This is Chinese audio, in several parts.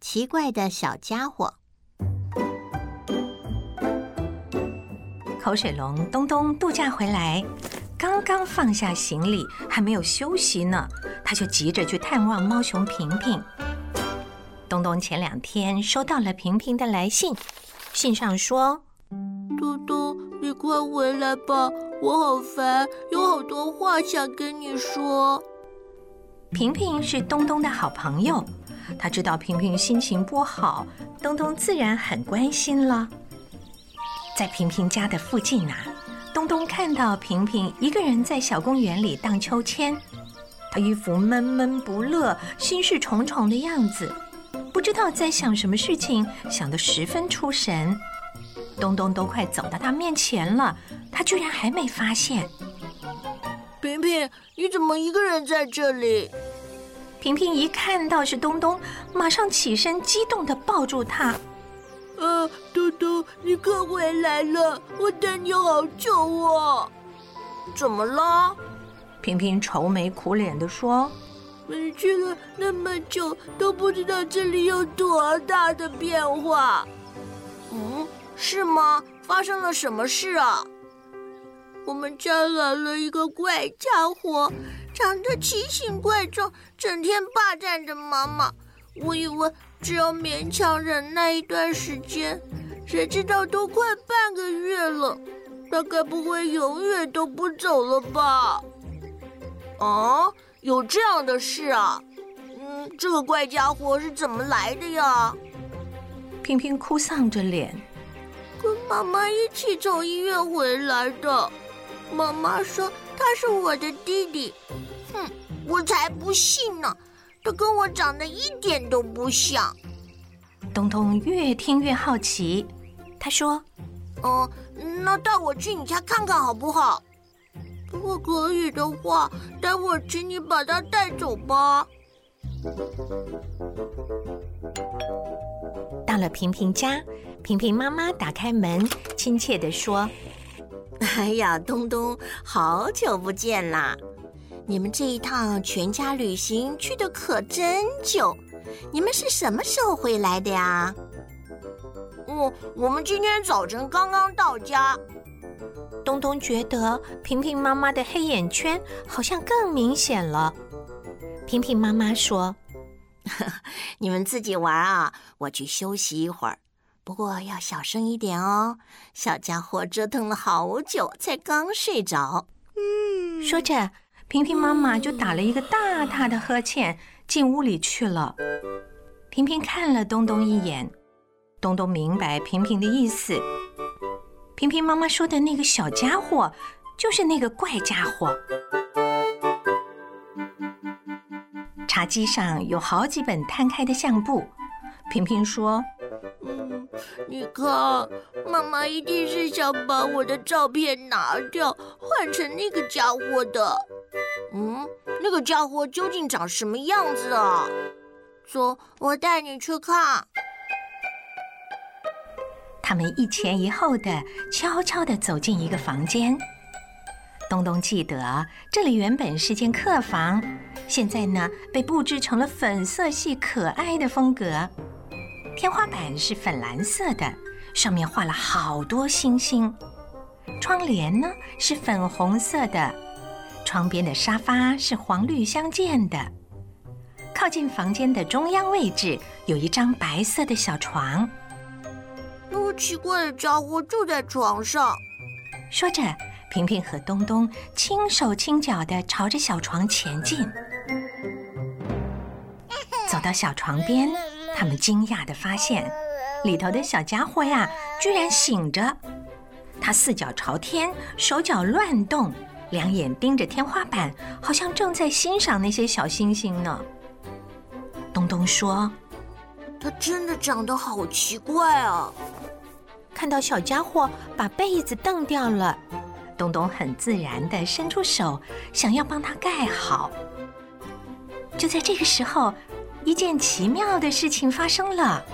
奇怪的小家伙。口水龙东东度假回来，刚刚放下行李，还没有休息呢，他就急着去探望猫熊平平。东东前两天收到了平平的来信，信上说：“东东，你快回来吧，我好烦，有好多话想跟你说。”平平是东东的好朋友，他知道平平心情不好，东东自然很关心了。在平平家的附近、啊，东东看到平平一个人在小公园里荡秋千，他一副闷闷不乐、心事重重的样子，不知道在想什么事情，想得十分出神。东东都快走到他面前了，他居然还没发现。平平，你怎么一个人在这里？平平一看到是东东，马上起身，激动地抱住他。呃，东东，你可回来了！我等你好久哦。怎么了？平平愁眉苦脸地说：“你去了那么久，都不知道这里有多大的变化。”嗯，是吗？发生了什么事啊？我们家来了一个怪家伙，长得奇形怪状，整天霸占着妈妈。我以为。只要勉强忍耐一段时间，谁知道都快半个月了，他该不会永远都不走了吧？啊，有这样的事啊？嗯，这个怪家伙是怎么来的呀？平平哭丧着脸，跟妈妈一起从医院回来的。妈妈说他是我的弟弟，哼，我才不信呢。他跟我长得一点都不像。东东越听越好奇，他说：“哦、嗯，那带我去你家看看好不好？如果可以的话，待会儿请你把他带走吧。”到了平平家，平平妈妈打开门，亲切地说：“ 哎呀，东东，好久不见啦！”你们这一趟全家旅行去的可真久，你们是什么时候回来的呀？我我们今天早晨刚刚到家。东东觉得平平妈妈的黑眼圈好像更明显了。平平妈妈说：“ 你们自己玩啊，我去休息一会儿。不过要小声一点哦，小家伙折腾了好久才刚睡着。”嗯，说着。平平妈妈就打了一个大大的呵欠，进屋里去了。平平看了东东一眼，东东明白平平的意思。平平妈妈说的那个小家伙，就是那个怪家伙。茶几上有好几本摊开的相簿。平平说：“嗯，你看，妈妈一定是想把我的照片拿掉，换成那个家伙的。”嗯，那个家伙究竟长什么样子啊？走，我带你去看。他们一前一后的悄悄地走进一个房间。东东记得这里原本是间客房，现在呢被布置成了粉色系可爱的风格。天花板是粉蓝色的，上面画了好多星星。窗帘呢是粉红色的。窗边的沙发是黄绿相间的，靠近房间的中央位置有一张白色的小床。那个奇怪的家伙就在床上。说着，平平和东东轻手轻脚地朝着小床前进。走到小床边，他们惊讶地发现，里头的小家伙呀，居然醒着。他四脚朝天，手脚乱动。两眼盯着天花板，好像正在欣赏那些小星星呢。东东说：“他真的长得好奇怪啊！”看到小家伙把被子蹬掉了，东东很自然地伸出手，想要帮他盖好。就在这个时候，一件奇妙的事情发生了：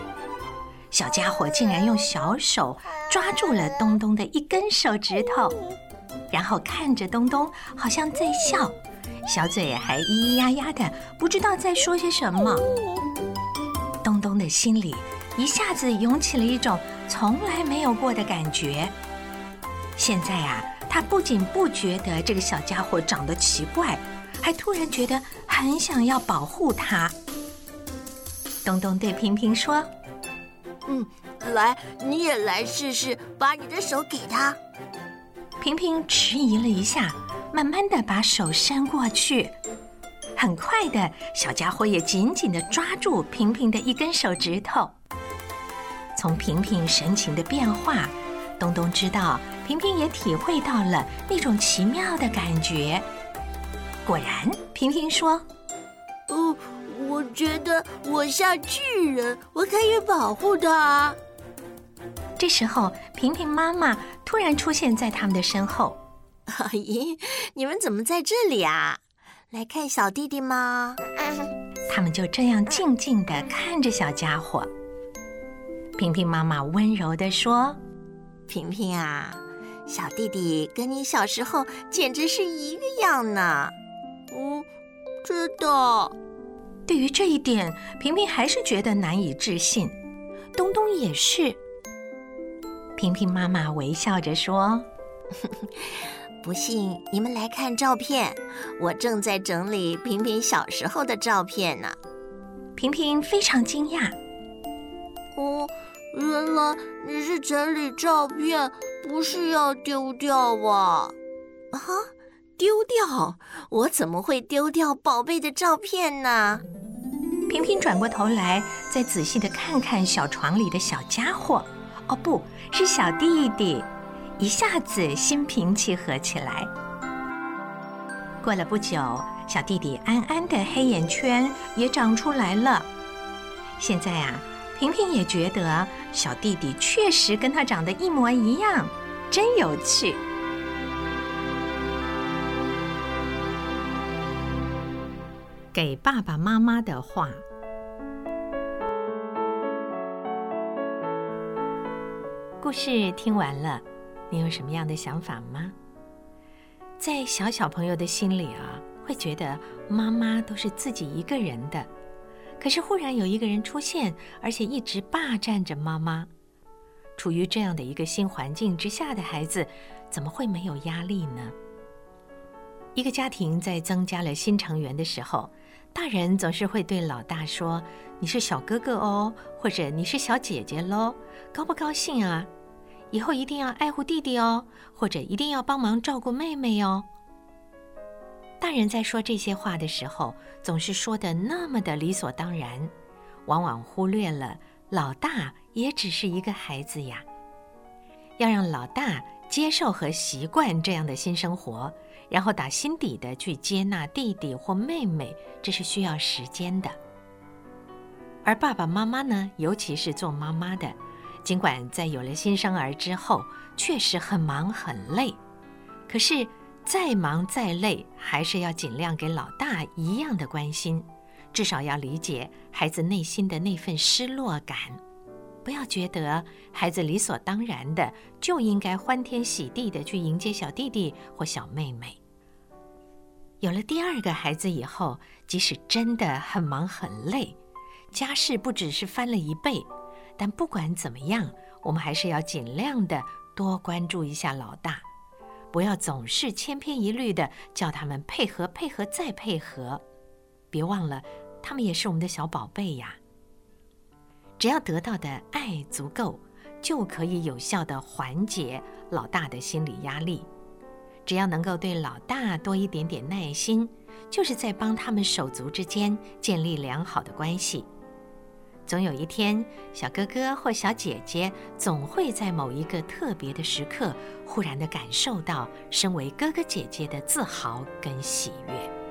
小家伙竟然用小手抓住了东东的一根手指头。然后看着东东，好像在笑，小嘴还咿咿呀呀的，不知道在说些什么。东东的心里一下子涌起了一种从来没有过的感觉。现在啊，他不仅不觉得这个小家伙长得奇怪，还突然觉得很想要保护他。东东对平平说：“嗯，来，你也来试试，把你的手给他。”平平迟疑了一下，慢慢的把手伸过去。很快的，小家伙也紧紧的抓住平平的一根手指头。从平平神情的变化，东东知道平平也体会到了那种奇妙的感觉。果然，平平说：“哦，我觉得我像巨人，我可以保护他。”这时候，平平妈妈突然出现在他们的身后。“阿姨，你们怎么在这里啊？”来看小弟弟吗？他们就这样静静的看着小家伙。平平妈妈温柔的说：“平平啊，小弟弟跟你小时候简直是一个样呢。”“嗯，知道。”对于这一点，平平还是觉得难以置信。东东也是。平平妈妈微笑着说。不信，你们来看照片。我正在整理平平小时候的照片呢。平平非常惊讶。哦，原来你是整理照片，不是要丢掉吧？啊，丢掉？我怎么会丢掉宝贝的照片呢？平平转过头来，再仔细的看看小床里的小家伙。哦，不是小弟弟。一下子心平气和起来。过了不久，小弟弟安安的黑眼圈也长出来了。现在啊，平平也觉得小弟弟确实跟他长得一模一样，真有趣。给爸爸妈妈的话。故事听完了。你有什么样的想法吗？在小小朋友的心里啊，会觉得妈妈都是自己一个人的。可是忽然有一个人出现，而且一直霸占着妈妈。处于这样的一个新环境之下的孩子，怎么会没有压力呢？一个家庭在增加了新成员的时候，大人总是会对老大说：“你是小哥哥哦，或者你是小姐姐喽，高不高兴啊？”以后一定要爱护弟弟哦，或者一定要帮忙照顾妹妹哦。大人在说这些话的时候，总是说得那么的理所当然，往往忽略了老大也只是一个孩子呀。要让老大接受和习惯这样的新生活，然后打心底的去接纳弟弟或妹妹，这是需要时间的。而爸爸妈妈呢，尤其是做妈妈的。尽管在有了新生儿之后，确实很忙很累，可是再忙再累，还是要尽量给老大一样的关心，至少要理解孩子内心的那份失落感，不要觉得孩子理所当然的就应该欢天喜地的去迎接小弟弟或小妹妹。有了第二个孩子以后，即使真的很忙很累，家事不只是翻了一倍。但不管怎么样，我们还是要尽量的多关注一下老大，不要总是千篇一律的叫他们配合、配合再配合。别忘了，他们也是我们的小宝贝呀。只要得到的爱足够，就可以有效的缓解老大的心理压力。只要能够对老大多一点点耐心，就是在帮他们手足之间建立良好的关系。总有一天，小哥哥或小姐姐总会在某一个特别的时刻，忽然地感受到身为哥哥姐姐的自豪跟喜悦。